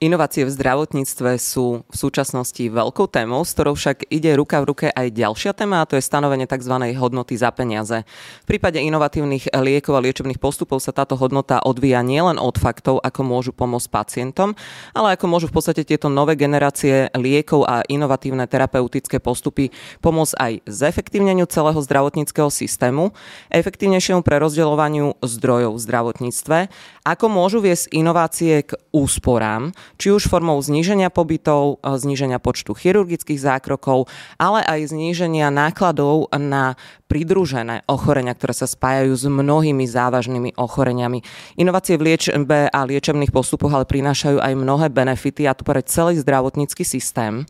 Inovácie v zdravotníctve sú v súčasnosti veľkou témou, s ktorou však ide ruka v ruke aj ďalšia téma, a to je stanovenie tzv. hodnoty za peniaze. V prípade inovatívnych liekov a liečebných postupov sa táto hodnota odvíja nielen od faktov, ako môžu pomôcť pacientom, ale ako môžu v podstate tieto nové generácie liekov a inovatívne terapeutické postupy pomôcť aj zefektívneniu celého zdravotníckého systému, efektívnejšiemu prerozdeľovaniu zdrojov v zdravotníctve, ako môžu viesť inovácie k úsporám, či už formou zníženia pobytov, e, zníženia počtu chirurgických zákrokov, ale aj zníženia nákladov na pridružené ochorenia, ktoré sa spájajú s mnohými závažnými ochoreniami. Inovácie v liečbe a liečebných postupoch ale prinášajú aj mnohé benefity a to pre celý zdravotnícky systém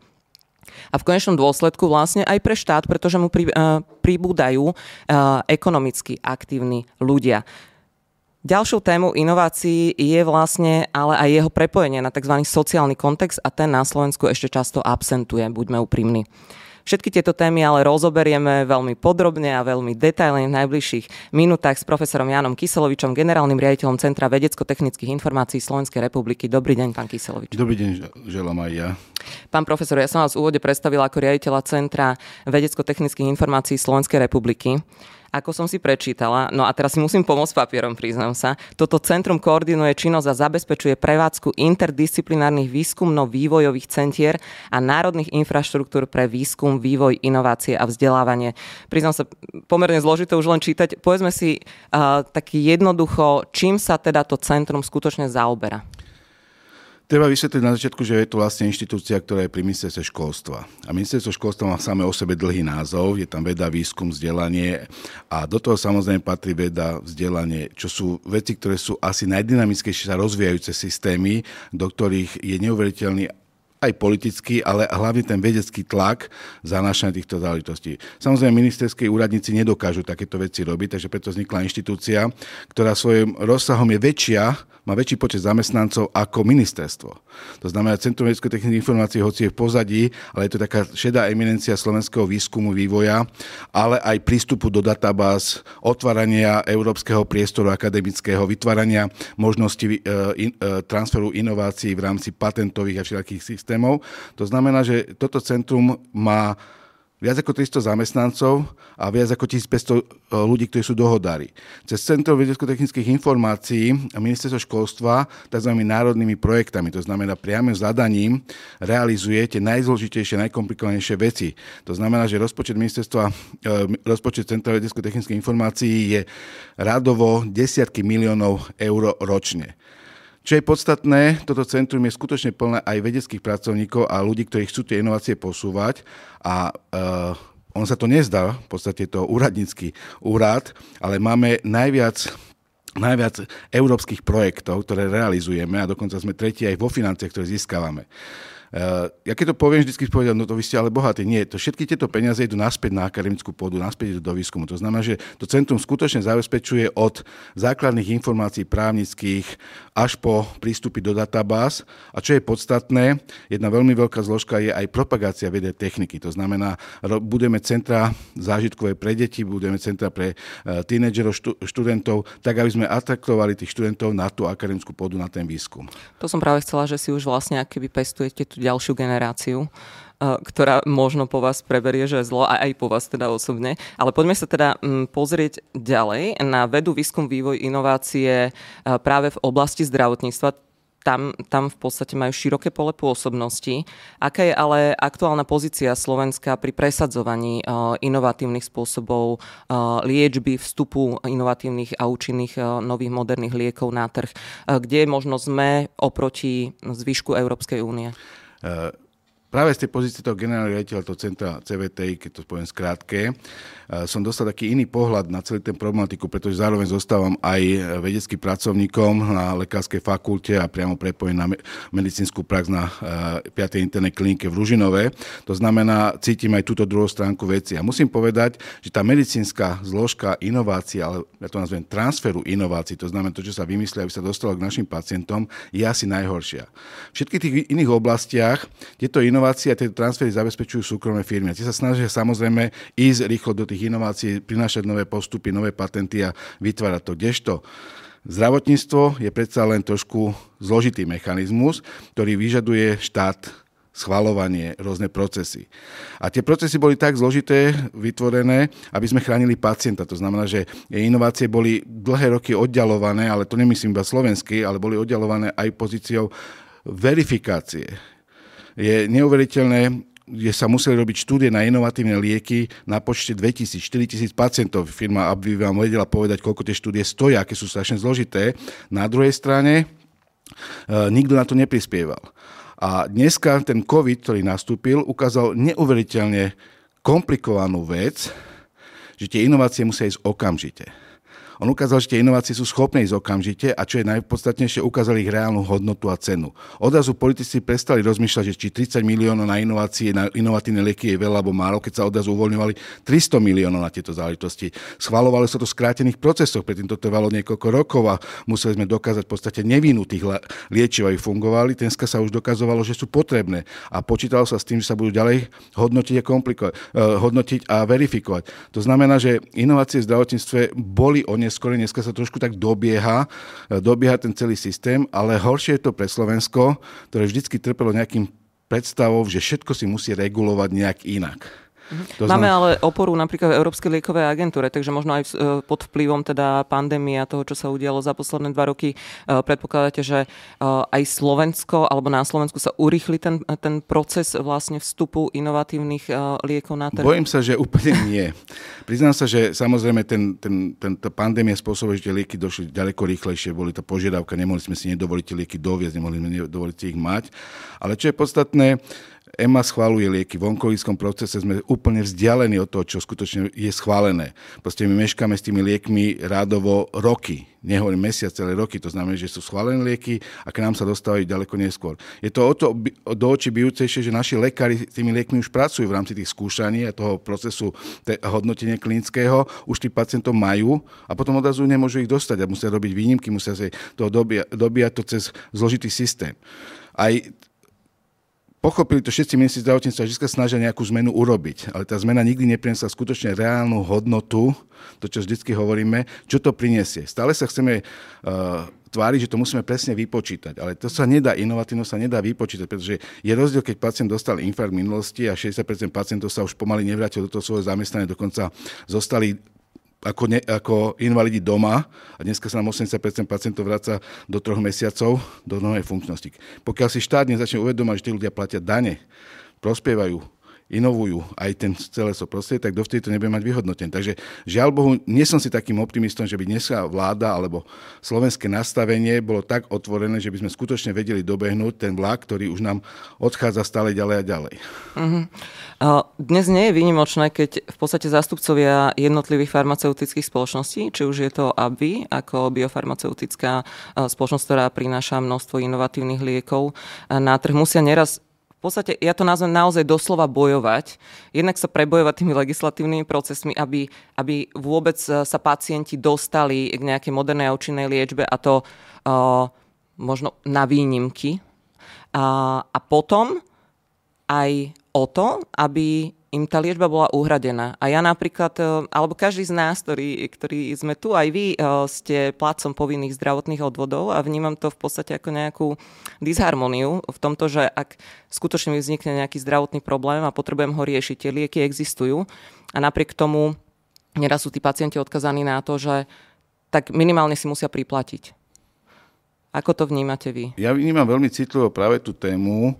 a v konečnom dôsledku vlastne aj pre štát, pretože mu pri, uh, pribúdajú uh, ekonomicky aktívni ľudia. Ďalšou témou inovácií je vlastne ale aj jeho prepojenie na tzv. sociálny kontext a ten na Slovensku ešte často absentuje, buďme úprimní. Všetky tieto témy ale rozoberieme veľmi podrobne a veľmi detailne v najbližších minútach s profesorom Janom Kyselovičom, generálnym riaditeľom Centra vedecko-technických informácií Slovenskej republiky. Dobrý deň, pán Kyselovič. Dobrý deň, želám aj ja. Pán profesor, ja som vás v úvode predstavila ako riaditeľa Centra vedecko-technických informácií Slovenskej republiky ako som si prečítala, no a teraz si musím pomôcť papierom, priznám sa, toto centrum koordinuje činnosť a zabezpečuje prevádzku interdisciplinárnych výskumno-vývojových centier a národných infraštruktúr pre výskum, vývoj, inovácie a vzdelávanie. Priznám sa, pomerne zložité už len čítať. Povedzme si uh, taký jednoducho, čím sa teda to centrum skutočne zaoberá. Treba vysvetliť na začiatku, že je to vlastne inštitúcia, ktorá je pri ministerstve školstva. A ministerstvo školstva má samé o sebe dlhý názov, je tam veda, výskum, vzdelanie a do toho samozrejme patrí veda, vzdelanie, čo sú veci, ktoré sú asi najdynamickejšie sa rozvíjajúce systémy, do ktorých je neuveriteľný aj politický, ale hlavne ten vedecký tlak zanášania týchto záležitostí. Samozrejme, ministerskí úradníci nedokážu takéto veci robiť, takže preto vznikla inštitúcia, ktorá svojim rozsahom je väčšia, má väčší počet zamestnancov ako ministerstvo. To znamená, Centrum vedecko-technických informácií, hoci je v pozadí, ale je to taká šedá eminencia slovenského výskumu, vývoja, ale aj prístupu do databáz, otvárania európskeho priestoru akademického, vytvárania možnosti e, e, transferu inovácií v rámci patentových a systémov systémov. To znamená, že toto centrum má viac ako 300 zamestnancov a viac ako 1500 e, ľudí, ktorí sú dohodári. Cez Centrum vedecko-technických informácií a ministerstvo školstva tzv. národnými projektami, to znamená priamým zadaním, realizuje tie najzložitejšie, najkomplikovanejšie veci. To znamená, že rozpočet ministerstva, e, rozpočet Centra vedecko-technických informácií je radovo desiatky miliónov eur ročne. Čo je podstatné, toto centrum je skutočne plné aj vedeckých pracovníkov a ľudí, ktorí chcú tie inovácie posúvať a uh, on sa to nezdá, v podstate to úradnícky úrad, ale máme najviac najviac európskych projektov, ktoré realizujeme a dokonca sme tretí aj vo financiách, ktoré získavame. Uh, ja keď to poviem, vždy povedať, no to vy ste ale bohatí. Nie, to všetky tieto peniaze idú naspäť na akademickú pôdu, naspäť idú do výskumu. To znamená, že to centrum skutočne zabezpečuje od základných informácií právnických až po prístupy do databáz. A čo je podstatné, jedna veľmi veľká zložka je aj propagácia vede techniky. To znamená, budeme centra zážitkové pre deti, budeme centra pre uh, tínedžerov, študentov, tak aby sme atraktovali tých študentov na tú akademickú pôdu, na ten výskum. To som práve chcela, že si už vlastne keby pestujete tú ďalšiu generáciu ktorá možno po vás preberie, že zlo, a aj po vás teda osobne. Ale poďme sa teda mm, pozrieť ďalej na vedu, výskum, vývoj, inovácie práve v oblasti zdravotníctva tam, tam v podstate majú široké pole pôsobnosti. Aká je ale aktuálna pozícia Slovenska pri presadzovaní uh, inovatívnych spôsobov uh, liečby, vstupu inovatívnych a účinných uh, nových moderných liekov na trh? Uh, kde možno sme oproti zvyšku Európskej únie? Uh práve z tej pozície toho generálneho riaditeľa toho centra CVTI, keď to poviem skrátke, som dostal taký iný pohľad na celý ten problematiku, pretože zároveň zostávam aj vedeckým pracovníkom na lekárskej fakulte a priamo prepojený na medicínsku prax na 5. internej klinike v Ružinove. To znamená, cítim aj túto druhú stránku veci. A musím povedať, že tá medicínska zložka inovácia, ale ja to nazvem transferu inovácií, to znamená to, čo sa vymyslí, aby sa dostalo k našim pacientom, je asi najhoršia. V všetkých tých iných oblastiach tieto inovácie a tieto transfery zabezpečujú súkromné firmy. A tie sa snažia samozrejme ísť rýchlo do tých inovácií, prinášať nové postupy, nové patenty a vytvárať to. Kdežto Zdravotníctvo je predsa len trošku zložitý mechanizmus, ktorý vyžaduje štát schvalovanie, rôzne procesy. A tie procesy boli tak zložité, vytvorené, aby sme chránili pacienta. To znamená, že inovácie boli dlhé roky oddialované, ale to nemyslím iba slovensky, ale boli oddialované aj pozíciou verifikácie. Je neuveriteľné, kde sa museli robiť štúdie na inovatívne lieky na počte 2000, 4000 pacientov. Firma aby vám vedela povedať, koľko tie štúdie stoja, aké sú strašne zložité. Na druhej strane e, nikto na to neprispieval. A dneska ten COVID, ktorý nastúpil, ukázal neuveriteľne komplikovanú vec, že tie inovácie musia ísť okamžite. On ukázal, že tie inovácie sú schopné ísť okamžite a čo je najpodstatnejšie, ukázali ich reálnu hodnotu a cenu. Odrazu politici prestali rozmýšľať, že či 30 miliónov na inovácie, na inovatívne lieky je veľa alebo málo, keď sa odrazu uvoľňovali 300 miliónov na tieto záležitosti. Schvalovalo sa to v skrátených procesoch, predtým to trvalo niekoľko rokov a museli sme dokázať v podstate nevinu tých liečiv, aby fungovali. Dneska sa už dokazovalo, že sú potrebné a počítalo sa s tým, že sa budú ďalej hodnotiť a, komplikovať, uh, hodnotiť a verifikovať. To znamená, že inovácie v zdravotníctve boli o neskôr, dneska sa trošku tak dobieha, e, dobieha ten celý systém, ale horšie je to pre Slovensko, ktoré vždycky trpelo nejakým predstavou, že všetko si musí regulovať nejak inak. To Máme ale oporu napríklad v Európskej liekovej agentúre, takže možno aj e, pod vplyvom teda pandémie a toho, čo sa udialo za posledné dva roky, e, predpokladáte, že e, aj Slovensko alebo na Slovensku sa urýchli ten, ten proces vlastne vstupu inovatívnych liekov na trh? Bojím sa, že úplne nie. Priznám sa, že samozrejme ten, ten, ten, tá pandémia spôsobuje, že tie lieky došli ďaleko rýchlejšie, boli to požiadavka, nemohli sme si nedovoliť tie lieky doviezť, nemohli sme nedovoliť ich mať. Ale čo je podstatné, EMA schváluje lieky. V onkologickom procese sme úplne vzdialení od toho, čo skutočne je schválené. Proste my meškáme s tými liekmi rádovo roky. Nehovorím mesiac, celé roky. To znamená, že sú schválené lieky a k nám sa dostávajú ďaleko neskôr. Je to o to do očí bijúcejšie, že naši lekári s tými liekmi už pracujú v rámci tých skúšaní a toho procesu hodnotenia klinického. Už tých pacientov majú a potom odrazu nemôžu ich dostať a musia robiť výnimky, musia sa toho dobíjať to cez zložitý systém. Aj Pochopili to všetci ministri zdravotníctva, sa snažia nejakú zmenu urobiť, ale tá zmena nikdy neprinesla skutočne reálnu hodnotu, to čo vždy hovoríme, čo to prinesie. Stále sa chceme uh, tváriť, že to musíme presne vypočítať, ale to sa nedá, inovatívnosť sa nedá vypočítať, pretože je rozdiel, keď pacient dostal infarkt v minulosti a 60% pacientov sa už pomaly nevrátil do toho svojho zamestnania, dokonca zostali ako, ne, ako invalidi doma a dneska sa nám 80% pacientov vráca do troch mesiacov do novej funkčnosti. Pokiaľ si štát nezačne uvedomať, že tí ľudia platia dane, prospievajú, inovujú aj ten celé so prostredie, tak dovtedy to nebude mať vyhodnotené. Takže žiaľ Bohu, nie som si takým optimistom, že by dneska vláda alebo slovenské nastavenie bolo tak otvorené, že by sme skutočne vedeli dobehnúť ten vlak, ktorý už nám odchádza stále ďalej a ďalej. Uh-huh. Dnes nie je výnimočné, keď v podstate zástupcovia jednotlivých farmaceutických spoločností, či už je to AbbVie ako biofarmaceutická spoločnosť, ktorá prináša množstvo inovatívnych liekov na trh, musia neraz v podstate ja to nazvem naozaj doslova bojovať. Jednak sa prebojovať tými legislatívnymi procesmi, aby, aby vôbec e, sa pacienti dostali k nejakej modernej a účinnej liečbe a to uh, možno na výnimky. A, a potom aj o to, aby im tá liečba bola uhradená. A ja napríklad, e, alebo každý z nás, ktorý, ktorý sme tu, aj vy e, ste plácom povinných zdravotných odvodov a vnímam to v podstate ako nejakú disharmoniu v tomto, že ak skutočne mi vznikne nejaký zdravotný problém a potrebujem ho riešiť, tie lieky existujú a napriek tomu neraz sú tí pacienti odkazaní na to, že tak minimálne si musia priplatiť. Ako to vnímate vy? Ja vnímam veľmi citlivo práve tú tému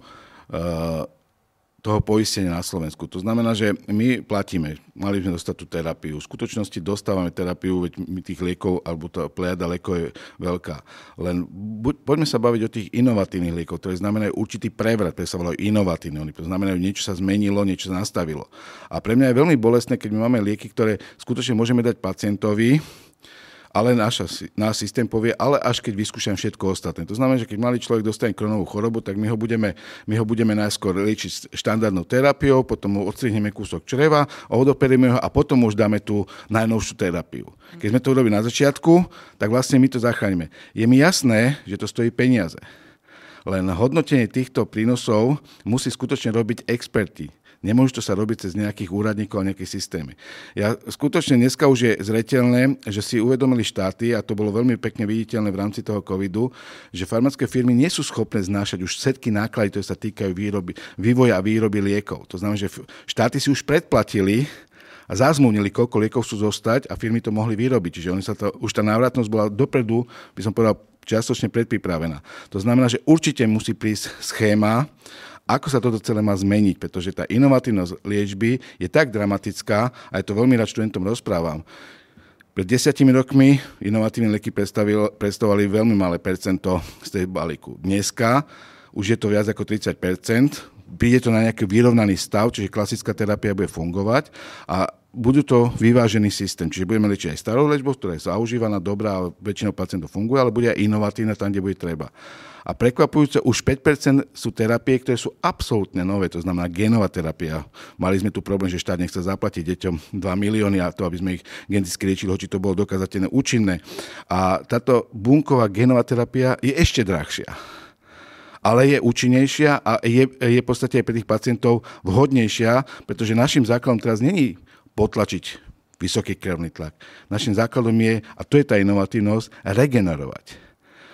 uh toho poistenia na Slovensku. To znamená, že my platíme, mali sme dostať tú terapiu. V skutočnosti dostávame terapiu, veď my tých liekov, alebo tá plejada liekov je veľká. Len buď, poďme sa baviť o tých inovatívnych liekov, ktoré znamenajú určitý prevrat, ktoré sa volajú inovatívne. Oni znamenajú, niečo sa zmenilo, niečo sa nastavilo. A pre mňa je veľmi bolestné, keď my máme lieky, ktoré skutočne môžeme dať pacientovi, ale naša, náš systém povie, ale až keď vyskúšam všetko ostatné. To znamená, že keď malý človek dostane kronovú chorobu, tak my ho budeme, my ho budeme najskôr liečiť štandardnou terapiou, potom mu odstrihneme kúsok čreva, odoperieme ho a potom už dáme tú najnovšiu terapiu. Keď sme to urobili na začiatku, tak vlastne my to zachránime. Je mi jasné, že to stojí peniaze. Len hodnotenie týchto prínosov musí skutočne robiť experti Nemôže to sa robiť cez nejakých úradníkov a nejaké systémy. Ja skutočne dneska už je zretelné, že si uvedomili štáty, a to bolo veľmi pekne viditeľné v rámci toho covidu, že farmacké firmy nie sú schopné znášať už všetky náklady, ktoré sa týkajú výroby, vývoja a výroby liekov. To znamená, že štáty si už predplatili a zazmúnili, koľko liekov sú zostať a firmy to mohli vyrobiť. Čiže oni sa to, už tá návratnosť bola dopredu, by som povedal, čiastočne predpripravená. To znamená, že určite musí prísť schéma, ako sa toto celé má zmeniť, pretože tá inovatívnosť liečby je tak dramatická a ja to veľmi rád študentom rozprávam. Pred desiatimi rokmi inovatívne lieky predstavovali veľmi malé percento z tej balíku. Dneska už je to viac ako 30% príde to na nejaký vyrovnaný stav, čiže klasická terapia bude fungovať a budú to vyvážený systém, čiže budeme liečiť aj starou liečbou, ktorá je zaužívaná, dobrá a väčšinou pacientov funguje, ale bude aj inovatívna tam, kde bude treba. A prekvapujúce, už 5% sú terapie, ktoré sú absolútne nové, to znamená genová terapia. Mali sme tu problém, že štát nechce zaplatiť deťom 2 milióny a to, aby sme ich geneticky liečili, hoči to bolo dokázateľné účinné. A táto bunková genová terapia je ešte drahšia ale je účinnejšia a je, je v podstate aj pre tých pacientov vhodnejšia, pretože našim základom teraz není potlačiť vysoký krvný tlak. Našim základom je, a to je tá inovatívnosť, regenerovať.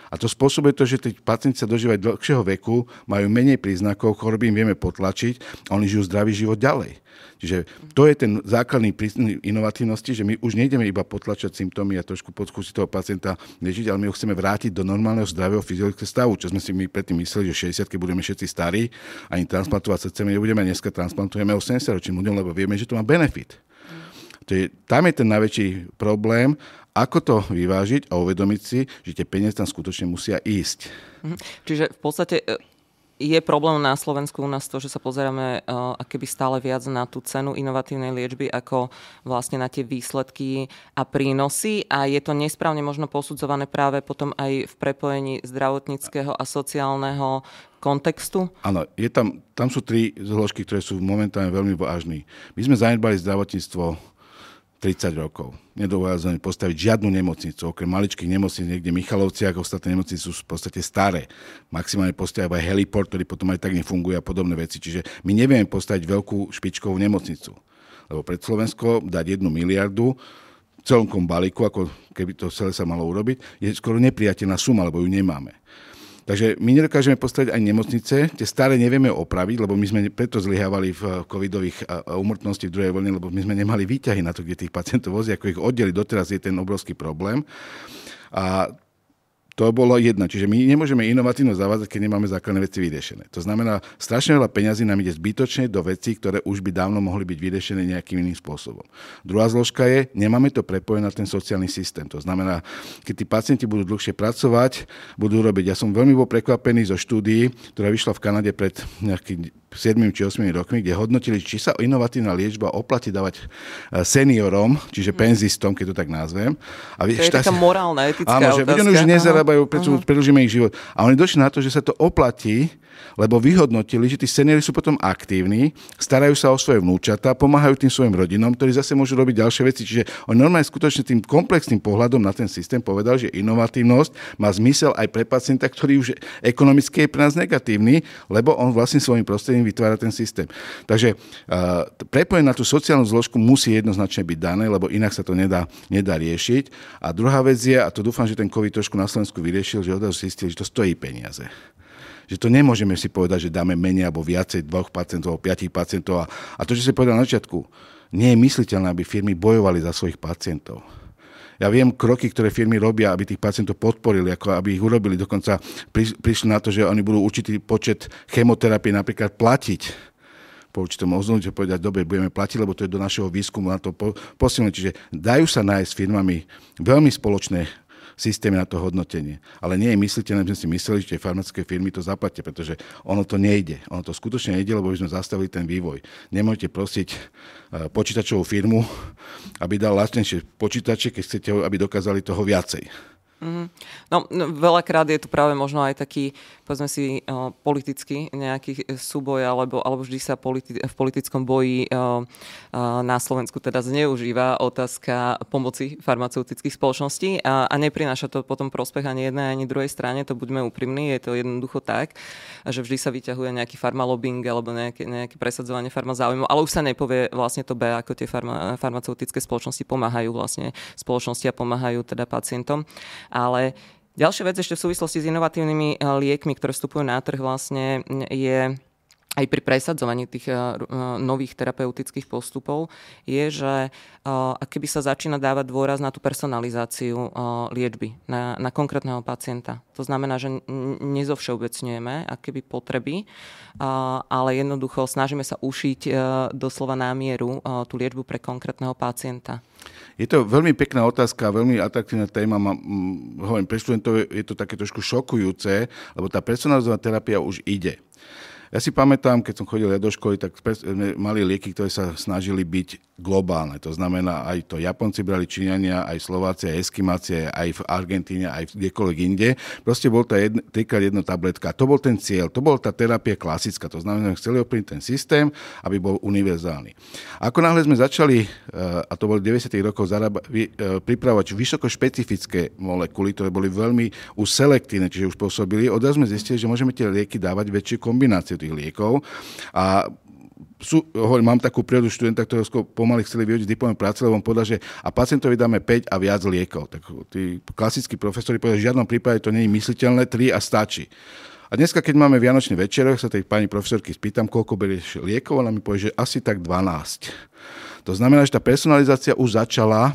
A to spôsobuje to, že tí pacienti sa dožívajú dlhšieho veku, majú menej príznakov, choroby im vieme potlačiť a oni žijú zdravý život ďalej. Čiže to je ten základný prístup inovatívnosti, že my už nejdeme iba potlačať symptómy a trošku podskúsiť toho pacienta liečiť, ale my ho chceme vrátiť do normálneho zdravého fyziologického stavu, čo sme si my predtým mysleli, že 60 budeme všetci starí, ani transplantovať srdce nebudeme, dneska transplantujeme 80 ročným ľuďom, lebo vieme, že to má benefit. Je, tam je ten najväčší problém ako to vyvážiť a uvedomiť si, že tie peniaze tam skutočne musia ísť. Mhm. Čiže v podstate e, je problém na Slovensku u nás to, že sa pozeráme uh, akéby stále viac na tú cenu inovatívnej liečby ako vlastne na tie výsledky a prínosy a je to nesprávne možno posudzované práve potom aj v prepojení zdravotníckého a sociálneho kontextu? Áno, je tam, tam sú tri zložky, ktoré sú momentálne veľmi vážne. My sme zanedbali zdravotníctvo 30 rokov. Nedovolili postaviť žiadnu nemocnicu, okrem maličkých nemocníc niekde v Michalovciach, ostatné nemocnice sú v podstate staré. Maximálne postaviť aj heliport, ktorý potom aj tak nefunguje a podobné veci. Čiže my nevieme postaviť veľkú špičkovú nemocnicu. Lebo pred Slovensko dať jednu miliardu v celom balíku, ako keby to celé sa malo urobiť, je skoro nepriateľná suma, lebo ju nemáme. Takže my nedokážeme postaviť ani nemocnice, tie staré nevieme opraviť, lebo my sme preto zlyhávali v covidových umrtnosti v druhej vlne, lebo my sme nemali výťahy na to, kde tých pacientov vozia, ako ich oddeli. Doteraz je ten obrovský problém. A to bolo jedna. Čiže my nemôžeme inovatívno zavádzať, keď nemáme základné veci vyriešené. To znamená, strašne veľa peňazí nám ide zbytočne do vecí, ktoré už by dávno mohli byť vyriešené nejakým iným spôsobom. Druhá zložka je, nemáme to prepojené na ten sociálny systém. To znamená, keď tí pacienti budú dlhšie pracovať, budú robiť. Ja som veľmi bol prekvapený zo štúdií, ktorá vyšla v Kanade pred nejakým 7 či 8 rokmi, kde hodnotili, či sa inovatívna liečba oplatí dávať e, seniorom, čiže mm. penzistom, keď to tak nazvem. A to je taká morálna, etická Áno, že oni už nezarábajú, prečo predlžíme ich život. A oni došli na to, že sa to oplatí, lebo vyhodnotili, že tí seniori sú potom aktívni, starajú sa o svoje vnúčata, pomáhajú tým svojim rodinom, ktorí zase môžu robiť ďalšie veci. Čiže on normálne skutočne tým komplexným pohľadom na ten systém povedal, že inovatívnosť má zmysel aj pre pacienta, ktorý už ekonomicky je pre nás negatívny, lebo on vlastne svojim prostredím vytvára ten systém. Takže uh, prepojenie na tú sociálnu zložku musí jednoznačne byť dané, lebo inak sa to nedá, nedá riešiť. A druhá vec je, a to dúfam, že ten COVID trošku na Slovensku vyriešil, že odrazu si že to stojí peniaze že to nemôžeme si povedať, že dáme menej alebo viacej dvoch pacientov alebo piatich pacientov. A, a to, čo si povedal na začiatku, nie je mysliteľné, aby firmy bojovali za svojich pacientov. Ja viem kroky, ktoré firmy robia, aby tých pacientov podporili, ako aby ich urobili. Dokonca prišli na to, že oni budú určitý počet chemoterapie napríklad platiť po určitom že povedať, dobre, budeme platiť, lebo to je do našeho výskumu na to posilné. Čiže dajú sa nájsť s firmami veľmi spoločné systémy na to hodnotenie. Ale nie je mysliteľné, že sme si mysleli, že tie farmaceutické firmy to zaplatia, pretože ono to nejde. Ono to skutočne nejde, lebo by sme zastavili ten vývoj. Nemôžete prosiť e, počítačovú firmu, aby dal lacnejšie počítače, keď chcete, aby dokázali toho viacej. Mm-hmm. No, no, veľakrát je tu práve možno aj taký povedzme si, politický nejaký súboj, alebo, alebo vždy sa politi- v politickom boji na Slovensku teda zneužíva otázka pomoci farmaceutických spoločností a, a neprináša to potom prospech ani jednej, ani druhej strane, to buďme úprimní, je to jednoducho tak, že vždy sa vyťahuje nejaký farmalobing alebo nejaké, nejaké presadzovanie farmazáujmu, ale už sa nepovie vlastne to B, ako tie farma, farmaceutické spoločnosti pomáhajú vlastne spoločnosti a pomáhajú teda pacientom. Ale Ďalšia vec ešte v súvislosti s inovatívnymi liekmi, ktoré vstupujú na trh vlastne je aj pri presadzovaní tých uh, nových terapeutických postupov je, že keby sa začína dávať dôraz na tú personalizáciu liečby, na, na konkrétneho pacienta. To znamená, že nezovšeobecňujeme akéby potreby, ale jednoducho snažíme sa ušiť doslova na mieru tú liečbu pre konkrétneho pacienta. Je to veľmi pekná otázka, veľmi atraktívna téma. Mám, hovorím, pre študentov je to také trošku šokujúce, lebo tá personalizovaná terapia už ide. Ja si pamätám, keď som chodil ja do školy, tak sme mali lieky, ktoré sa snažili byť globálne. To znamená, aj to Japonci brali Číňania, aj Slováci, aj Eskimáci, aj v Argentíne, aj kdekoľvek inde. Proste bol tá jedna, trikrát jedna tabletka. To bol ten cieľ, to bol tá terapia klasická. To znamená, že chceli oprieť ten systém, aby bol univerzálny. Ako náhle sme začali, eh, a to boli 90. rokov, eh, pripravovať vysoko špecifické molekuly, ktoré boli veľmi už selektívne, čiže už pôsobili, odrazu sme zistili, že môžeme tie lieky dávať väčšiu kombináciu tých liekov. A sú, hovorím, mám takú prírodu študenta, ktorého pomaly chceli vyhodiť diplomové práce, lebo on povedal, že a pacientovi dáme 5 a viac liekov. Tak tí klasickí profesori povedali, že v žiadnom prípade to nie je mysliteľné, 3 a stačí. A dneska, keď máme Vianočný večer, sa tej pani profesorky spýtam, koľko berieš liekov, ona mi povie, že asi tak 12. To znamená, že tá personalizácia už začala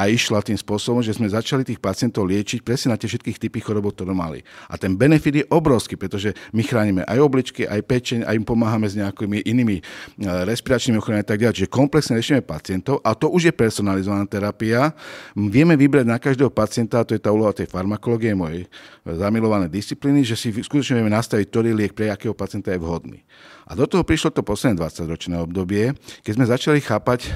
a išla tým spôsobom, že sme začali tých pacientov liečiť presne na tie všetkých typy chorob, ktoré mali. A ten benefit je obrovský, pretože my chránime aj obličky, aj pečeň, aj im pomáhame s nejakými inými e, respiračnými ochoreniami a tak ďalej. Čiže komplexne riešime pacientov a to už je personalizovaná terapia. Vieme vybrať na každého pacienta, a to je tá úloha tej farmakológie, mojej zamilované disciplíny, že si skutočne vieme nastaviť, ktorý liek pre akého pacienta je vhodný. A do toho prišlo to posledné 20-ročné obdobie, keď sme začali chápať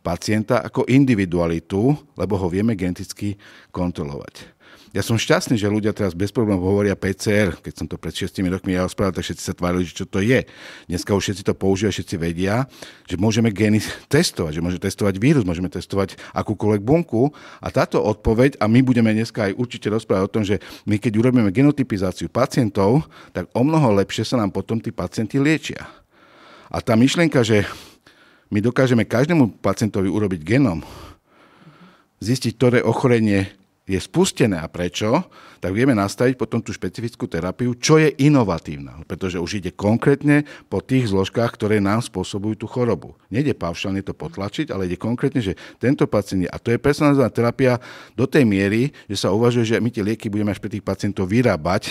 pacienta ako individualitu, lebo ho vieme geneticky kontrolovať. Ja som šťastný, že ľudia teraz bez problémov hovoria PCR. Keď som to pred 6 rokmi ja rozprával, tak všetci sa tvárili, že čo to je. Dneska už všetci to používajú, všetci vedia, že môžeme gény testovať, že môžeme testovať vírus, môžeme testovať akúkoľvek bunku. A táto odpoveď, a my budeme dneska aj určite rozprávať o tom, že my keď urobíme genotypizáciu pacientov, tak o mnoho lepšie sa nám potom tí pacienti liečia. A tá myšlienka, že my dokážeme každému pacientovi urobiť genom, zistiť, ktoré ochorenie je spustené a prečo, tak vieme nastaviť potom tú špecifickú terapiu, čo je inovatívna, pretože už ide konkrétne po tých zložkách, ktoré nám spôsobujú tú chorobu. Nede paušálne to potlačiť, ale ide konkrétne, že tento pacient, a to je personalizovaná terapia do tej miery, že sa uvažuje, že my tie lieky budeme až pre tých pacientov vyrábať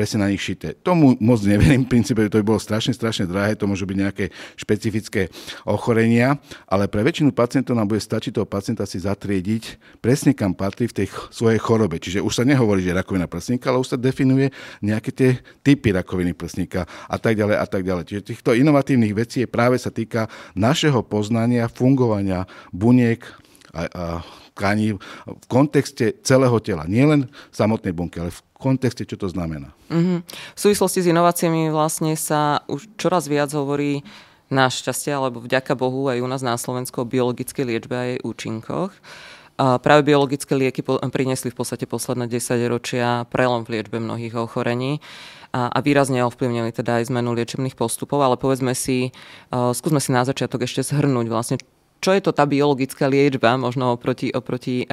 presne na nich šité. Tomu moc neverím, v princípe to by bolo strašne, strašne drahé, to môžu byť nejaké špecifické ochorenia, ale pre väčšinu pacientov nám bude stačiť toho pacienta si zatriediť presne kam patrí v tej svojej chorobe. Čiže už sa nehovorí, že rakovina prsníka, ale už sa definuje nejaké tie typy rakoviny prsníka a tak ďalej a tak ďalej. Čiže týchto inovatívnych vecí je práve sa týka našeho poznania, fungovania buniek a, a tkaní v kontexte celého tela. Nie len samotnej bunky, ale v kontexte, čo to znamená. Mm-hmm. V súvislosti s inováciami vlastne sa už čoraz viac hovorí našťastie, alebo vďaka Bohu aj u nás na Slovensku o biologickej liečbe a jej účinkoch. A práve biologické lieky priniesli v podstate posledné 10 ročia prelom v liečbe mnohých ochorení a, a výrazne ovplyvnili teda aj zmenu liečebných postupov, ale povedzme si, uh, skúsme si na začiatok ešte zhrnúť vlastne, čo je to tá biologická liečba, možno oproti, oproti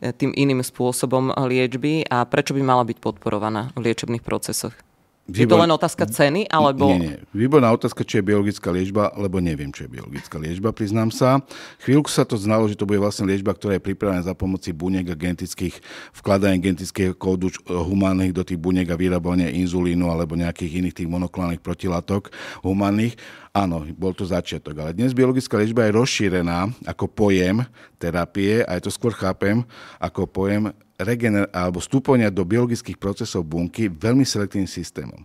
tým iným spôsobom liečby a prečo by mala byť podporovaná v liečebných procesoch? Výbor... Je to len otázka ceny, alebo... Nie, nie. Výborná otázka, či je biologická liečba, lebo neviem, čo je biologická liečba, priznám sa. Chvíľku sa to znalo, že to bude vlastne liečba, ktorá je pripravená za pomoci buniek a genetických, vkladania genetického kódu humánnych do tých buniek a vyrábania inzulínu alebo nejakých iných tých monoklánnych protilátok humánnych. Áno, bol to začiatok, ale dnes biologická liečba je rozšírená ako pojem terapie a ja to skôr chápem ako pojem regener- alebo vstupovania do biologických procesov bunky veľmi selektívnym systémom.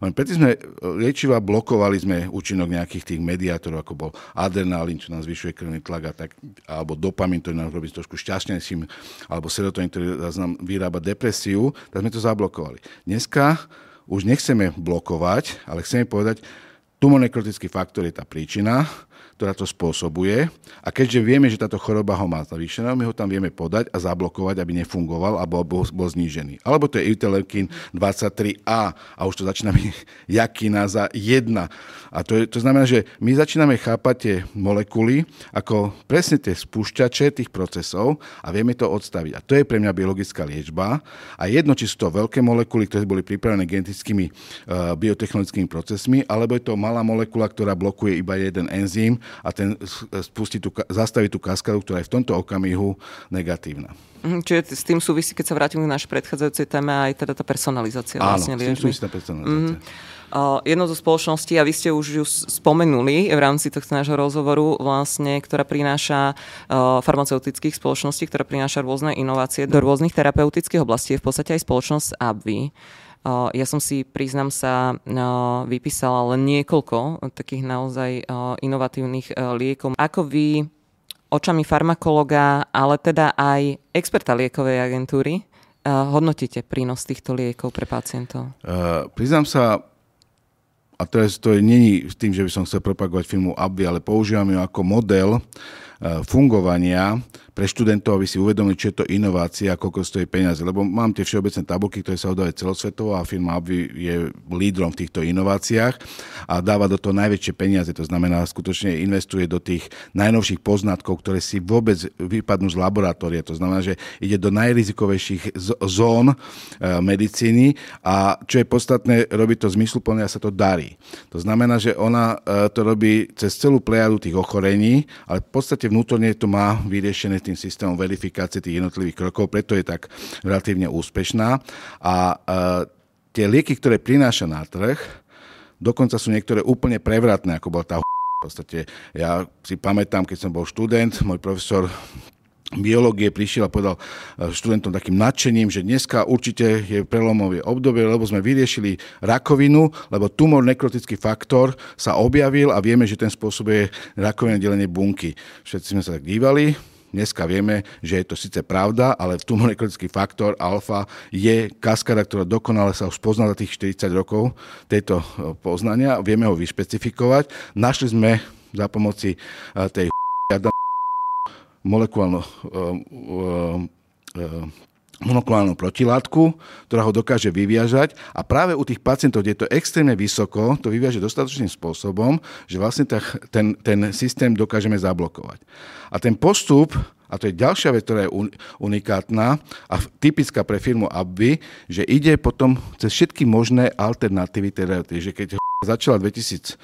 Predtým sme liečiva blokovali sme účinok nejakých tých mediátorov, ako bol adrenalín, čo nám zvyšuje krvný tlak, a tak, alebo dopamin, ktorý nám robí trošku šťastnejším, alebo serotonín, ktorý nám vyrába depresiu, tak sme to zablokovali. Dneska už nechceme blokovať, ale chceme povedať, tumornekrotický faktor je tá príčina, ktorá to spôsobuje. A keďže vieme, že táto choroba ho má navýšená, my ho tam vieme podať a zablokovať, aby nefungoval alebo bol, bol znížený. Alebo to je interleukin 23A a už to začína byť za 1. A to, je, to znamená, že my začíname chápať tie molekuly ako presne tie spúšťače tých procesov a vieme to odstaviť. A to je pre mňa biologická liečba. A jedno, či sú to veľké molekuly, ktoré boli pripravené genetickými uh, biotechnologickými procesmi, alebo je to malá molekula, ktorá blokuje iba jeden enzym a ten spustí tú, zastaví tú kaskadu, ktorá je v tomto okamihu negatívna. Mhm, čiže s tým súvisí, keď sa vrátim k našej predchádzajúcej téme, aj teda tá personalizácia Áno, vlastne s tým súvisí tá personalizácia. Mm. Uh, jednou zo spoločností, a vy ste už ju spomenuli v rámci tohto nášho rozhovoru, vlastne, ktorá prináša uh, farmaceutických spoločností, ktorá prináša rôzne inovácie do rôznych terapeutických oblastí, je v podstate aj spoločnosť AbbVie. Ja som si, priznám sa, vypísala len niekoľko takých naozaj inovatívnych liekov. Ako vy očami farmakologa, ale teda aj experta liekovej agentúry, hodnotíte prínos týchto liekov pre pacientov? Uh, priznám sa, a teraz to je není s tým, že by som chcel propagovať filmu Abby, ale používam ju ako model fungovania pre študentov, aby si uvedomili, čo je to inovácia a koľko stojí peniaze. Lebo mám tie všeobecné tabulky, ktoré sa oddávajú celosvetovo a firma Abby je lídrom v týchto inováciách a dáva do toho najväčšie peniaze. To znamená, skutočne investuje do tých najnovších poznatkov, ktoré si vôbec vypadnú z laboratória. To znamená, že ide do najrizikovejších zón e, medicíny a čo je podstatné, robí to zmysluplne a sa to darí. To znamená, že ona e, to robí cez celú plejadu tých ochorení, ale v podstate vnútorne to má vyriešené tým systémom verifikácie tých jednotlivých krokov, preto je tak relatívne úspešná. A e, tie lieky, ktoré prináša na trh, dokonca sú niektoré úplne prevratné, ako bola tá v podstate ja si pamätám, keď som bol študent, môj profesor biológie prišiel a povedal e, študentom takým nadšením, že dneska určite je prelomové obdobie, lebo sme vyriešili rakovinu, lebo tumor nekrotický faktor sa objavil a vieme, že ten spôsobuje rakovinné delenie bunky. Všetci sme sa tak dívali, Dneska vieme, že je to síce pravda, ale tumornekrotický faktor alfa je kaskada, ktorá dokonale sa už poznala tých 40 rokov tejto e, poznania. Vieme ho vyšpecifikovať. Našli sme za pomoci e, tej molekulárnu e, monoklonálnu protilátku, ktorá ho dokáže vyviažať a práve u tých pacientov, kde je to extrémne vysoko, to vyviaže dostatočným spôsobom, že vlastne ten, ten systém dokážeme zablokovať. A ten postup, a to je ďalšia vec, ktorá je unikátna a typická pre firmu Abby, že ide potom cez všetky možné alternatívy terapie, že keď začala v 2002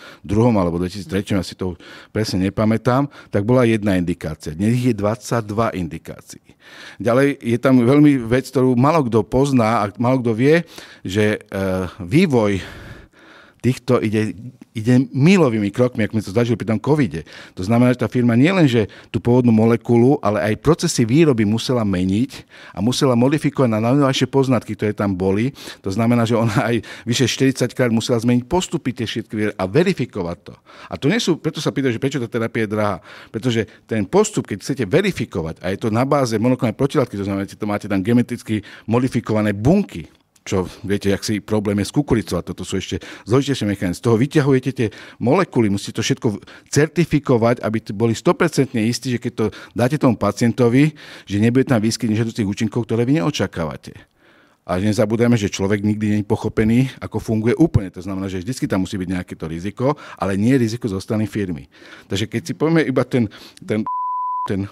alebo 2003, ja si to presne nepamätám, tak bola jedna indikácia. Dnes je 22 indikácií. Ďalej je tam veľmi vec, ktorú malo kto pozná a malo kto vie, že e, vývoj týchto ide, ide milovými krokmi, ako sme to zažili pri tom covide. To znamená, že tá firma nielenže tú pôvodnú molekulu, ale aj procesy výroby musela meniť a musela modifikovať na najnovšie poznatky, ktoré tam boli. To znamená, že ona aj vyše 40 krát musela zmeniť postupy tie všetky a verifikovať to. A to nie sú, preto sa pýtajú, že prečo tá terapia je drahá. Pretože ten postup, keď chcete verifikovať, a je to na báze monoklonálnej protilátky, to znamená, že to máte tam geneticky modifikované bunky, čo viete, ak si problém je s kukuricou a toto sú ešte zložitejšie mechanizmy. Z toho vyťahujete tie molekuly, musíte to všetko certifikovať, aby boli 100% istí, že keď to dáte tomu pacientovi, že nebude tam výskyt nežiaducich účinkov, ktoré vy neočakávate. A nezabudeme, že človek nikdy nie je pochopený, ako funguje úplne. To znamená, že vždy tam musí byť nejaké to riziko, ale nie riziko zo strany firmy. Takže keď si povieme iba ten, ten, ten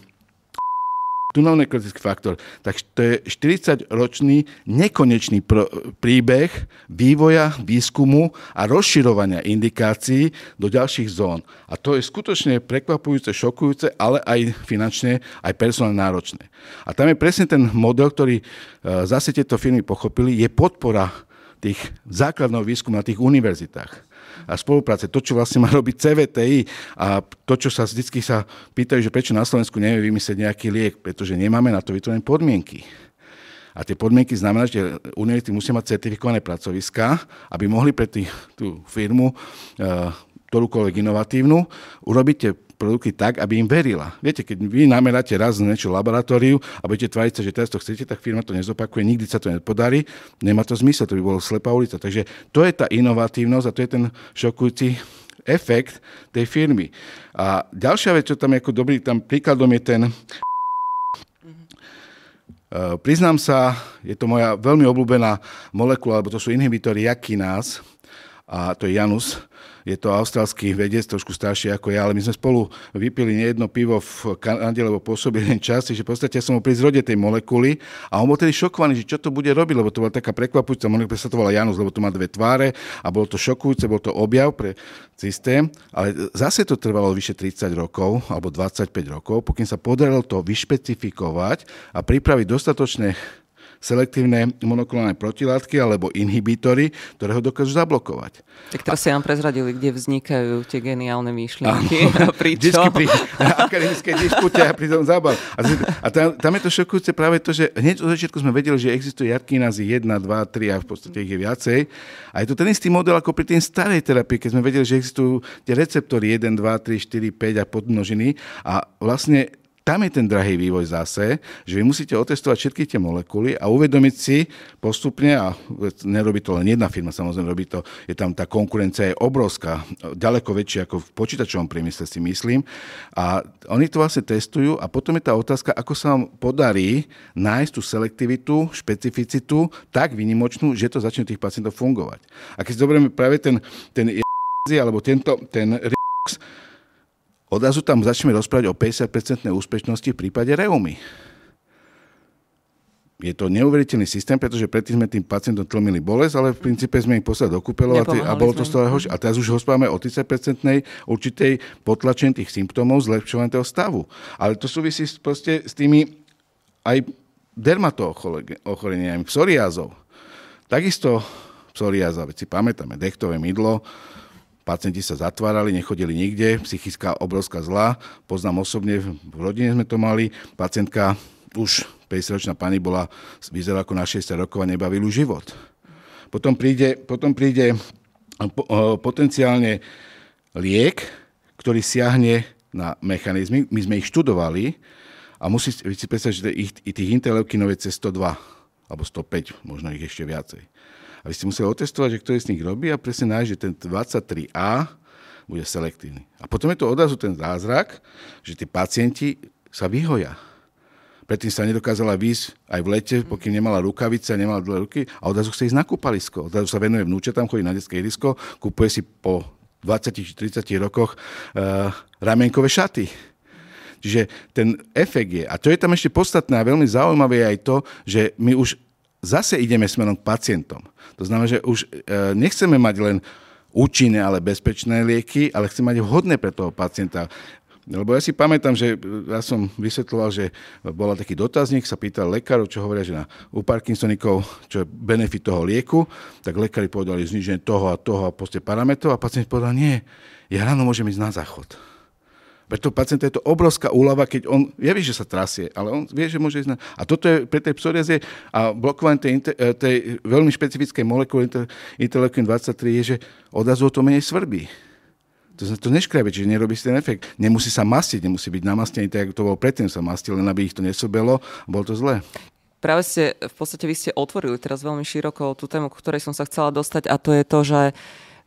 tunelnekrotický faktor. Tak to je 40-ročný nekonečný pr- príbeh vývoja, výskumu a rozširovania indikácií do ďalších zón. A to je skutočne prekvapujúce, šokujúce, ale aj finančne, aj personálne náročné. A tam je presne ten model, ktorý e, zase tieto firmy pochopili, je podpora tých základného výskumu na tých univerzitách a spolupráce. To, čo vlastne má robiť CVTI a to, čo sa vždy sa pýtajú, že prečo na Slovensku nevie vymyslieť nejaký liek, pretože nemáme na to vytvorené podmienky. A tie podmienky znamená, že univerzity musia mať certifikované pracoviská, aby mohli pre tý, tú firmu, uh, ktorúkoľvek inovatívnu, urobiť tie produkty tak, aby im verila. Viete, keď vy nameráte raz niečo laboratóriu a budete tváriť sa, že teraz to chcete, tak firma to nezopakuje, nikdy sa to nepodarí, nemá to zmysel, to by bolo slepá ulica. Takže to je tá inovatívnosť a to je ten šokujúci efekt tej firmy. A ďalšia vec, čo tam je ako dobrý, tam príkladom je ten Uh, priznám sa, je to moja veľmi obľúbená molekula, alebo to sú inhibitory jakinás, a to je Janus, je to austrálsky vedec, trošku starší ako ja, ale my sme spolu vypili nejedno pivo v Kanade, lebo pôsobili len čas, že v podstate som ho pri zrode tej molekuly a on bol tedy šokovaný, že čo to bude robiť, lebo to bola taká prekvapujúca molekula, sa to volá Janus, lebo to má dve tváre a bolo to šokujúce, bol to objav pre systém, ale zase to trvalo vyše 30 rokov alebo 25 rokov, pokým sa podarilo to vyšpecifikovať a pripraviť dostatočné selektívne monoklonálne protilátky alebo inhibitory, ktoré ho dokážu zablokovať. Tak teraz si vám prezradili, kde vznikajú tie geniálne myšlienky a prečo. pri akademickej dispute a pri tom zábav. A, a tam, tam je to šokujúce práve to, že hneď od začiatku sme vedeli, že existuje jarkinázy 1, 2, 3 a v podstate ich je viacej. A je to ten istý model ako pri tým starej terapii, keď sme vedeli, že existujú tie receptory 1, 2, 3, 4, 5 a podmnožiny. A vlastne tam je ten drahý vývoj zase, že vy musíte otestovať všetky tie molekuly a uvedomiť si postupne, a nerobí to len jedna firma, samozrejme robí to, je tam tá konkurencia je obrovská, ďaleko väčšia ako v počítačovom priemysle si myslím. A oni to vlastne testujú a potom je tá otázka, ako sa vám podarí nájsť tú selektivitu, špecificitu tak vynimočnú, že to začne tých pacientov fungovať. A keď zoberieme práve ten, ten alebo tento, ten odrazu tam začneme rozprávať o 50% úspešnosti v prípade reumy. Je to neuveriteľný systém, pretože predtým sme tým pacientom tlmili bolesť, ale v princípe sme ich poslali do kúpeľov a, a bolo to stále horšie. A teraz už rozprávame o 30% určitej potlačení tých symptómov zlepšovania toho stavu. Ale to súvisí proste s tými aj dermatoochoreniami, psoriázov. Takisto psoriáza, veď si pamätáme, dechtové mydlo, pacienti sa zatvárali, nechodili nikde, psychická obrovská zla. Poznám osobne, v rodine sme to mali, pacientka už 50-ročná pani bola, vyzerala ako na 60 rokov a nebavili život. Potom príde, potom príde potenciálne liek, ktorý siahne na mechanizmy. My sme ich študovali a musí si predstaviť, že ich, tých interleukinov je cez 102 alebo 105, možno ich ešte viacej. A vy ste museli otestovať, že ktorý z nich robí a presne nájsť, že ten 23A bude selektívny. A potom je to odrazu ten zázrak, že tí pacienti sa vyhoja. Predtým sa nedokázala výjsť aj v lete, pokým nemala rukavice, nemala dlhé ruky a odrazu chce ísť na kúpalisko. Odrazu sa venuje tam chodí na detské ihrisko, kúpuje si po 20-30 rokoch uh, ramienkové šaty. Čiže ten efekt je, a to je tam ešte podstatné a veľmi zaujímavé je aj to, že my už zase ideme smerom k pacientom. To znamená, že už e, nechceme mať len účinné, ale bezpečné lieky, ale chceme mať vhodné pre toho pacienta. Lebo ja si pamätám, že ja som vysvetloval, že bola taký dotazník, sa pýtal lekárov, čo hovoria, že na, u Parkinsonikov, čo je benefit toho lieku, tak lekári povedali zniženie toho a toho a proste parametrov a pacient povedal, nie, ja ráno môžem ísť na záchod. Pre toho pacienta je to obrovská úlava, keď on vie, že sa trasie, ale on vie, že môže ísť na... A toto je pre tej psoriazie a blokovanie tej, eh, tej veľmi špecifickej molekuly interleukin 23 je, že odrazu to menej svrbí. To, to neškriabe, čiže nerobí si ten efekt. Nemusí sa mastiť, nemusí byť namastený tak, ako to bolo predtým sa mastil, len aby ich to nesrbelo, bolo to zlé. Práve ste, v podstate vy ste otvorili teraz veľmi široko tú tému, ktorej som sa chcela dostať a to je to, že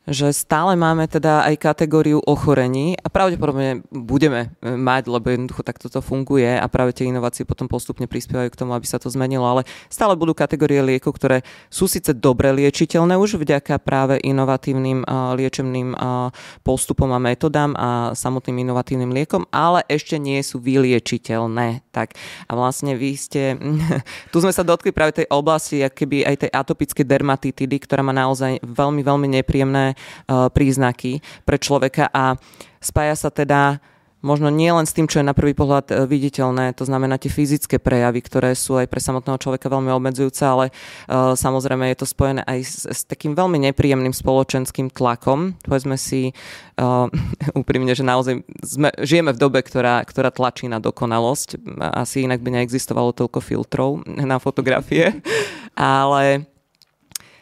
že stále máme teda aj kategóriu ochorení a pravdepodobne budeme e, mať, lebo jednoducho takto to funguje a práve tie inovácie potom postupne prispievajú k tomu, aby sa to zmenilo, ale stále budú kategórie liekov, ktoré sú síce dobre liečiteľné už vďaka práve inovatívnym uh, liečebným uh, postupom a metodám a samotným inovatívnym liekom, ale ešte nie sú vyliečiteľné. Tak a vlastne vy ste, tu sme sa dotkli práve tej oblasti, keby aj tej atopické dermatitidy, ktorá má naozaj veľmi, veľmi nepríjemné príznaky pre človeka a spája sa teda možno nie len s tým, čo je na prvý pohľad e, viditeľné, to znamená tie fyzické prejavy, ktoré sú aj pre samotného človeka veľmi obmedzujúce, ale uh, samozrejme je to spojené aj s, s takým veľmi nepríjemným spoločenským tlakom. Povedzme si uh, úprimne, že naozaj sme, žijeme v dobe, ktorá, ktorá tlačí na dokonalosť. Asi inak by neexistovalo toľko filtrov na fotografie, ale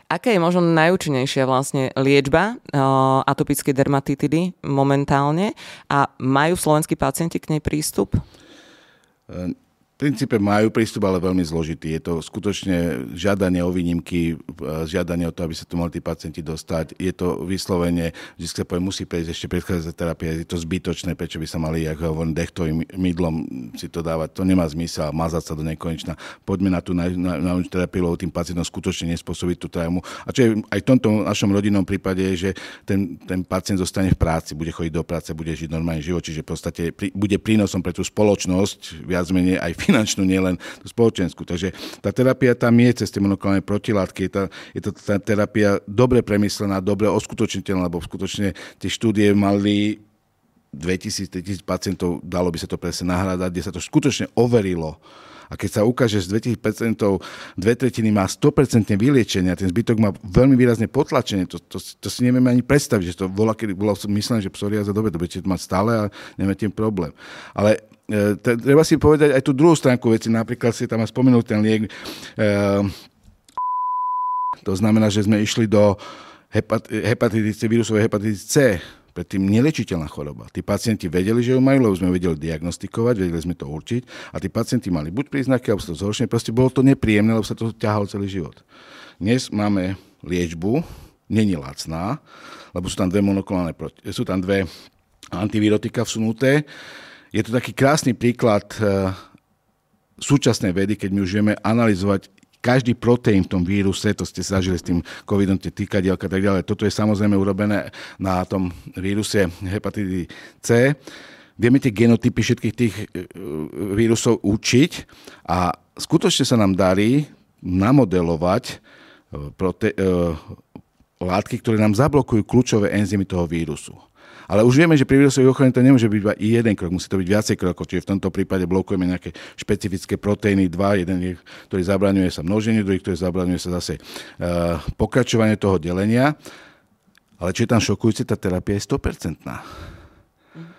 Aká je možno najúčinnejšia vlastne liečba uh, atopickej dermatitidy momentálne a majú slovenskí pacienti k nej prístup? V princípe majú prístup, ale veľmi zložitý. Je to skutočne žiadanie o výnimky, žiadanie o to, aby sa tu mohli tí pacienti dostať. Je to vyslovene, vždy sa povie, musí prejsť ešte predchádzajúca terapia, je to zbytočné, prečo by sa mali, ako hovorím, dechtovým mydlom si to dávať. To nemá zmysel, mazať sa do nekonečna. Poďme na tú na terapiu, lebo tým pacientom skutočne nespôsobiť tú traumu. A čo je aj v tomto našom rodinnom prípade, je, že ten, ten pacient zostane v práci, bude chodiť do práce, bude žiť normálny život, čiže v podstate pri, bude prínosom pre tú spoločnosť, viac menej aj finančnú, nielen tú spoločenskú. Takže tá terapia tam je cez tie monoklonálne protilátky. Je, tá, je to tá terapia dobre premyslená, dobre oskutočniteľná, lebo skutočne tie štúdie mali 2000-3000 pacientov, dalo by sa to presne nahrádať, kde sa to skutočne overilo. A keď sa ukáže, že z 2000 dve tretiny má 100% vyliečenie a ten zbytok má veľmi výrazne potlačenie, to, to, to si nevieme ani predstaviť, že to bola, kedy bolo myslené, že psoriáza dobre, to budete mať stále a nemáte tým problém. Ale treba si povedať aj tú druhú stránku veci. Napríklad si tam spomenul ten liek. E, to znamená, že sme išli do hepatitice, vírusovej hepatitice C, predtým nelečiteľná choroba. Tí pacienti vedeli, že ju majú, lebo sme vedeli diagnostikovať, vedeli sme to určiť a tí pacienti mali buď príznaky, alebo sa to zhoršenie, proste bolo to nepríjemné, lebo sa to ťahalo celý život. Dnes máme liečbu, není lacná, lebo sú tam dve monoklonálne, sú tam dve antivirotika vsunuté, je to taký krásny príklad eh, súčasnej vedy, keď my už vieme analyzovať každý proteín v tom víruse, to ste zažili s tým covidom, tie týkadielka a tak ďalej. Toto je samozrejme urobené na tom víruse hepatitidy C. Vieme tie genotypy všetkých tých eh, vírusov učiť a skutočne sa nám darí namodelovať prote- látky, ktoré nám zablokujú kľúčové enzymy toho vírusu. Ale už vieme, že pri vírusovej ochrane to nemôže byť iba jeden krok, musí to byť viacej krokov. Čiže v tomto prípade blokujeme nejaké špecifické proteíny, dva, jeden, je, ktorý zabraňuje sa množeniu, druhý, ktorý zabraňuje sa zase uh, pokračovanie toho delenia. Ale čo je tam šokujúce, tá terapia je 100%.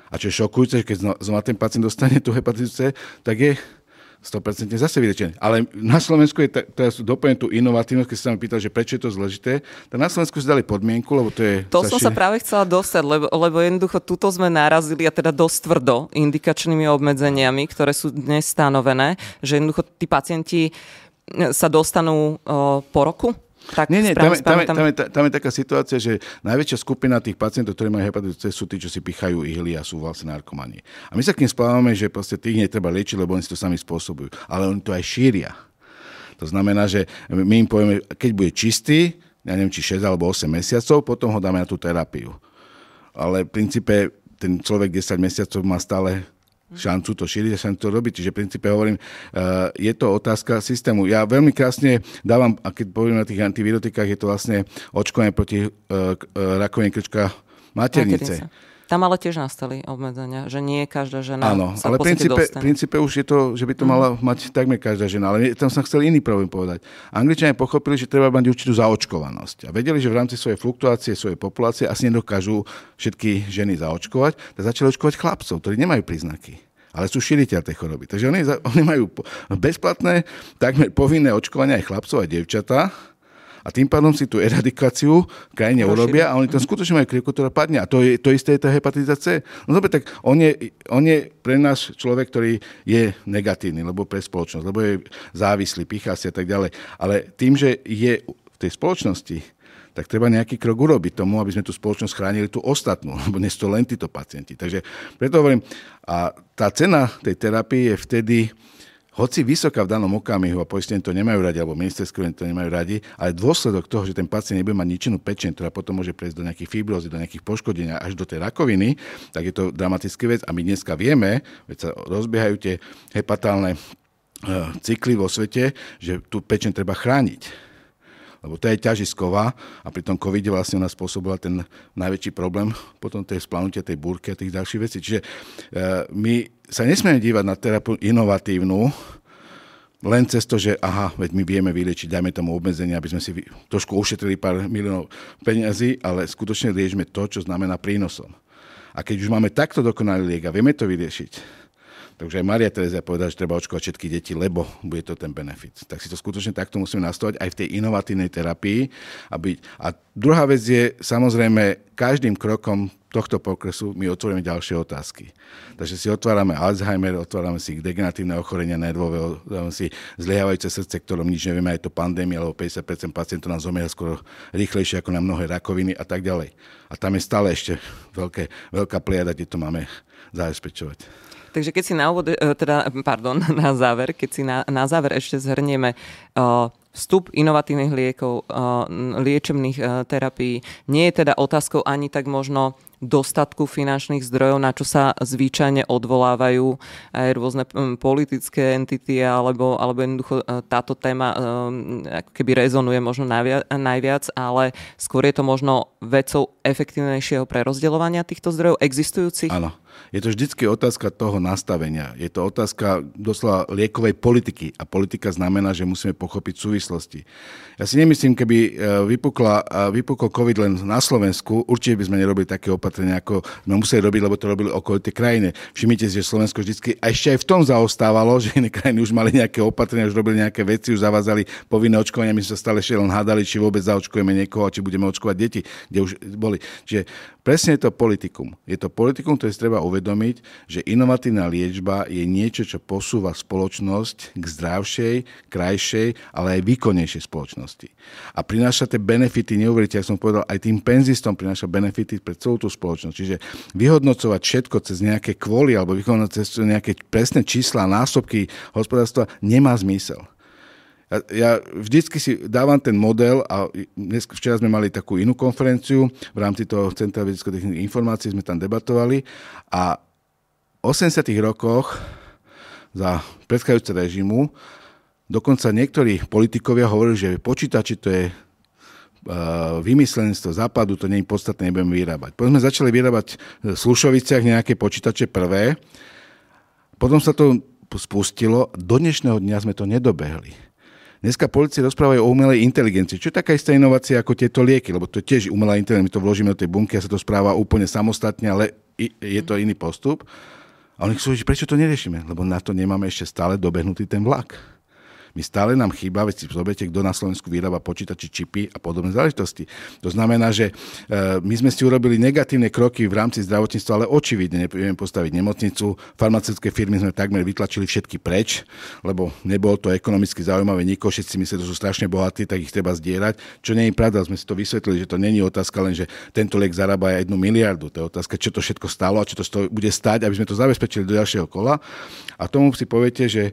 A čo je šokujúce, keď znova ten pacient dostane tú hepatitu C, tak je 100% zase vyliečený. Ale na Slovensku je, teraz dopoviem tú inovatívnosť, keď sa ma pýtal, že prečo je to zložité, tak na Slovensku si dali podmienku, lebo to je... To zaši... som sa práve chcela dostať, lebo, lebo jednoducho tuto sme narazili a teda dosť tvrdo indikačnými obmedzeniami, ktoré sú dnes stanovené, že jednoducho tí pacienti sa dostanú o, po roku tak nie, nie, tam, je, tam, je, tam, je, tam je taká situácia, že najväčšia skupina tých pacientov, ktorí majú hepatitu C, sú tí, čo si pichajú ihly a sú vlastne narkomani. A my sa k tým spávame, že proste tých netreba liečiť, lebo oni si to sami spôsobujú. Ale oni to aj šíria. To znamená, že my im povieme, keď bude čistý, ja neviem, či 6 alebo 8 mesiacov, potom ho dáme na tú terapiu. Ale v princípe ten človek 10 mesiacov má stále šancu to šíriť a šancu to robiť. Čiže v princípe hovorím, uh, je to otázka systému. Ja veľmi krásne dávam, a keď poviem na tých antivirotikách, je to vlastne očkovanie proti uh, rakovine krčka maternice. maternice. Tam ale tiež nastali obmedzenia, že nie každá žena Áno, sa ale v princípe, princípe už je to, že by to mm. mala mať takmer každá žena. Ale tam som chcel iný problém povedať. Angličania pochopili, že treba mať určitú zaočkovanosť. A vedeli, že v rámci svojej fluktuácie, svojej populácie asi nedokážu všetky ženy zaočkovať, tak začali očkovať chlapcov, ktorí nemajú príznaky ale sú šíriteľ tej choroby. Takže oni, oni majú bezplatné, takmer povinné očkovanie aj chlapcov, aj devčatá a tým pádom si tú eradikáciu krajine Rošili. urobia a oni tam skutočne majú krivku, ktorá padne. A to, je, to isté je tá hepatita C. No dobre, tak on je, on je pre nás človek, ktorý je negatívny, lebo pre spoločnosť, lebo je závislý, pichá si a tak ďalej. Ale tým, že je v tej spoločnosti, tak treba nejaký krok urobiť tomu, aby sme tú spoločnosť chránili tú ostatnú, lebo nie sú to len títo pacienti. Takže preto hovorím, a tá cena tej terapie je vtedy, hoci vysoká v danom okamihu a poistení to nemajú radi, alebo ministerské to nemajú radi, ale dôsledok toho, že ten pacient nebude mať ničenú pečeň, ktorá potom môže prejsť do nejakých fibrózy, do nejakých poškodenia až do tej rakoviny, tak je to dramatický vec. A my dneska vieme, veď sa rozbiehajú tie hepatálne e, cykly vo svete, že tú pečeň treba chrániť. Lebo to je ťažisková a pri tom covide vlastne ona spôsobila ten najväčší problém potom tej splanutia tej búrky a tých ďalších vecí. Čiže my sa nesmieme dívať na terapiu inovatívnu, len cez to, že aha, veď my vieme vyliečiť, dajme tomu obmedzenie, aby sme si trošku ušetrili pár miliónov peniazy, ale skutočne liečme to, čo znamená prínosom. A keď už máme takto dokonalý liek a vieme to vyriešiť, Takže aj Maria Terezia povedala, že treba očkovať všetky deti, lebo bude to ten benefit. Tak si to skutočne takto musíme nastavať aj v tej inovatívnej terapii. Aby... A druhá vec je, samozrejme, každým krokom tohto pokresu my otvoríme ďalšie otázky. Takže si otvárame Alzheimer, otvárame si degeneratívne ochorenia nervové, otvárame si zliehávajúce srdce, ktorom nič nevieme, aj to pandémia, lebo 50% pacientov nám zomiera skoro rýchlejšie ako na mnohé rakoviny a tak ďalej. A tam je stále ešte veľké, veľká pliada, kde to máme zabezpečovať. Takže keď si na úvod, e, teda, pardon, na záver, keď si na, na záver ešte zhrnieme uh, vstup inovatívnych liekov, uh, liečebných terapií, nie je teda otázkou ani tak možno dostatku finančných zdrojov, na čo sa zvyčajne odvolávajú aj rôzne politické entity, alebo, alebo jednoducho táto téma ako keby rezonuje možno najviac, ale skôr je to možno vecou efektívnejšieho prerozdeľovania týchto zdrojov existujúcich? Áno. Je to vždycky otázka toho nastavenia. Je to otázka doslova liekovej politiky. A politika znamená, že musíme pochopiť súvislosti. Ja si nemyslím, keby e, vypukla, e, vypukol COVID len na Slovensku, určite by sme nerobili také opatrenia, ako sme museli robiť, lebo to robili okolité krajiny. Všimnite si, že Slovensko vždy a ešte aj v tom zaostávalo, že iné krajiny už mali nejaké opatrenia, už robili nejaké veci, už zavázali povinné očkovania, my sa stále ešte len hádali, či vôbec zaočkujeme niekoho, či budeme očkovať deti, kde už boli. Čiže presne je to politikum. Je to politikum, ktoré si treba uvedomiť, že inovatívna liečba je niečo, čo posúva spoločnosť k zdravšej, krajšej, ale aj výkonnejšej spoločnosti. A prináša tie benefity, neuveríte, ako som povedal, aj tým penzistom prináša benefity pre celú tú spoločnosť. Čiže vyhodnocovať všetko cez nejaké kvôli alebo vyhodnocovať cez nejaké presné čísla, násobky hospodárstva nemá zmysel. Ja, ja vždycky si dávam ten model a dnes, včera sme mali takú inú konferenciu, v rámci toho Centra vedeckých informácií sme tam debatovali a v 80 rokoch za predchádzajúce režimu Dokonca niektorí politikovia hovorili, že počítači to je vymyslenstvo západu, to nie je podstatné, nebudeme vyrábať. Potom sme začali vyrábať v Slušoviciach nejaké počítače prvé, potom sa to spustilo, do dnešného dňa sme to nedobehli. Dneska policie rozprávajú o umelej inteligencii, čo je taká istá inovácia ako tieto lieky, lebo to je tiež umelá inteligencia, my to vložíme do tej bunky a sa to správa úplne samostatne, ale je to iný postup. A oni chcú, prečo to neriešime? Lebo na to nemáme ešte stále dobehnutý ten vlak. My stále nám chýba, veď si zoberte, kto na Slovensku vyrába počítači, čipy a podobné záležitosti. To znamená, že e, my sme si urobili negatívne kroky v rámci zdravotníctva, ale očividne nevieme postaviť nemocnicu. Farmaceutické firmy sme takmer vytlačili všetky preč, lebo nebolo to ekonomicky zaujímavé. Nikoho všetci mysleli, že sú strašne bohatí, tak ich treba zdierať. Čo nie je pravda, sme si to vysvetlili, že to není otázka len, že tento liek zarába aj jednu miliardu. To je otázka, čo to všetko stalo a čo to bude stať, aby sme to zabezpečili do ďalšieho kola. A tomu si poviete, že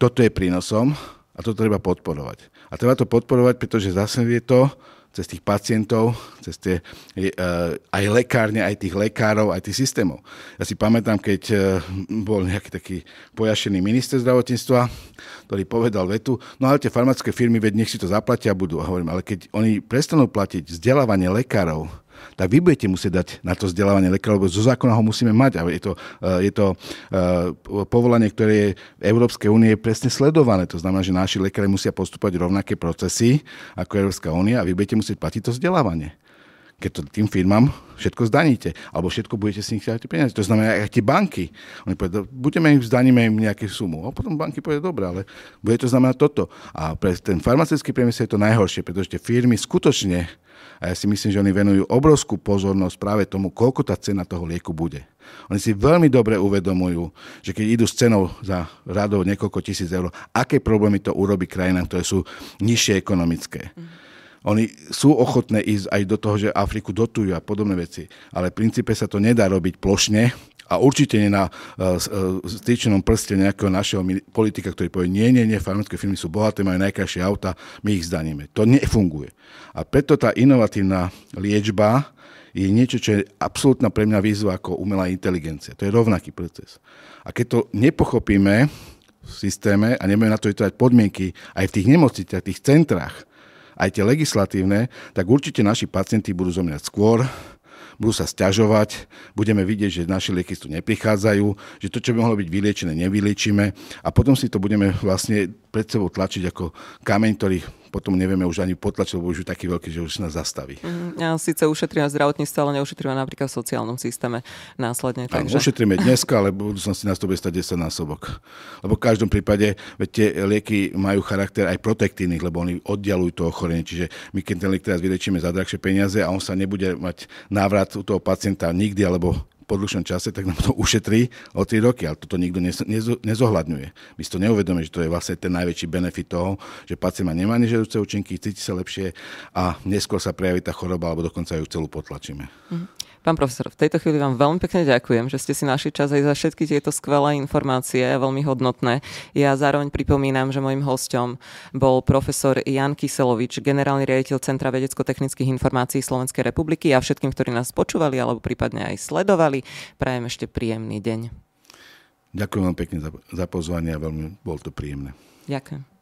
toto je prínosom a to treba podporovať. A treba to podporovať, pretože zase je to cez tých pacientov, cez tie, e, aj lekárne, aj tých lekárov, aj tých systémov. Ja si pamätám, keď e, bol nejaký taký pojašený minister zdravotníctva, ktorý povedal vetu, no ale tie farmaceutické firmy, veď nech si to zaplatia budú. A hovorím, ale keď oni prestanú platiť vzdelávanie lekárov, tak vy budete musieť dať na to vzdelávanie lekárov, lebo zo zákona ho musíme mať. A je to, eh, je to eh, povolanie, ktoré je v Európskej únie presne sledované. To znamená, že naši lekári musia postupovať rovnaké procesy ako Európska únia a vy budete musieť platiť to vzdelávanie keď to tým firmám všetko zdaníte, alebo všetko budete si tie peniaze. To znamená, aj tie banky, oni povedia, budeme im, zdaníme im nejakú sumu. A potom banky povedia, dobre, ale bude to znamenať toto. A pre ten farmaceutický priemysel je to najhoršie, pretože tie firmy skutočne a ja si myslím, že oni venujú obrovskú pozornosť práve tomu, koľko tá cena toho lieku bude. Oni si veľmi dobre uvedomujú, že keď idú s cenou za radov niekoľko tisíc eur, aké problémy to urobí krajinám, ktoré sú nižšie ekonomické. Mm. Oni sú ochotné ísť aj do toho, že Afriku dotujú a podobné veci. Ale v princípe sa to nedá robiť plošne, a určite nie na uh, stýčenom prste nejakého našeho politika, ktorý povie, nie, nie, nie, farmaceutické firmy sú bohaté, majú najkrajšie auta, my ich zdaníme. To nefunguje. A preto tá inovatívna liečba je niečo, čo je absolútna pre mňa výzva ako umelá inteligencia. To je rovnaký proces. A keď to nepochopíme v systéme a nebudeme na to vytvárať podmienky aj v tých nemocniciach, tých centrách, aj tie legislatívne, tak určite naši pacienti budú zomierať skôr, budú sa stiažovať, budeme vidieť, že naše lieky tu neprichádzajú, že to, čo by mohlo byť vyliečené, nevyliečíme a potom si to budeme vlastne pred sebou tlačiť ako kameň, ktorý potom nevieme už ani potlačiť, lebo už je taký veľký, že už nás zastaví. Mm, ja, síce ušetríme zdravotníctvo, ale neušetríme napríklad v sociálnom systéme následne. Takže... ušetríme dneska, ale v budúcnosti nás to bude stať 10 násobok. Lebo v každom prípade, veď tie lieky majú charakter aj protektívnych, lebo oni oddialujú to ochorenie. Čiže my keď ten liek teraz vylečíme za drahšie peniaze a on sa nebude mať návrat u toho pacienta nikdy, alebo po dlhšom čase, tak nám to ušetrí o 3 roky, ale toto nikto nezohľadňuje. My si to neuvedomíme, že to je vlastne ten najväčší benefit toho, že pacient má nemá nežiaduce účinky, cíti sa lepšie a neskôr sa prejaví tá choroba, alebo dokonca ju celú potlačíme. Mm. Pán profesor, v tejto chvíli vám veľmi pekne ďakujem, že ste si našli čas aj za všetky tieto skvelé informácie, veľmi hodnotné. Ja zároveň pripomínam, že môjim hostom bol profesor Jan Kyselovič, generálny riaditeľ Centra vedecko-technických informácií Slovenskej republiky a všetkým, ktorí nás počúvali alebo prípadne aj sledovali, prajem ešte príjemný deň. Ďakujem vám pekne za, za pozvanie a veľmi bol to príjemné. Ďakujem.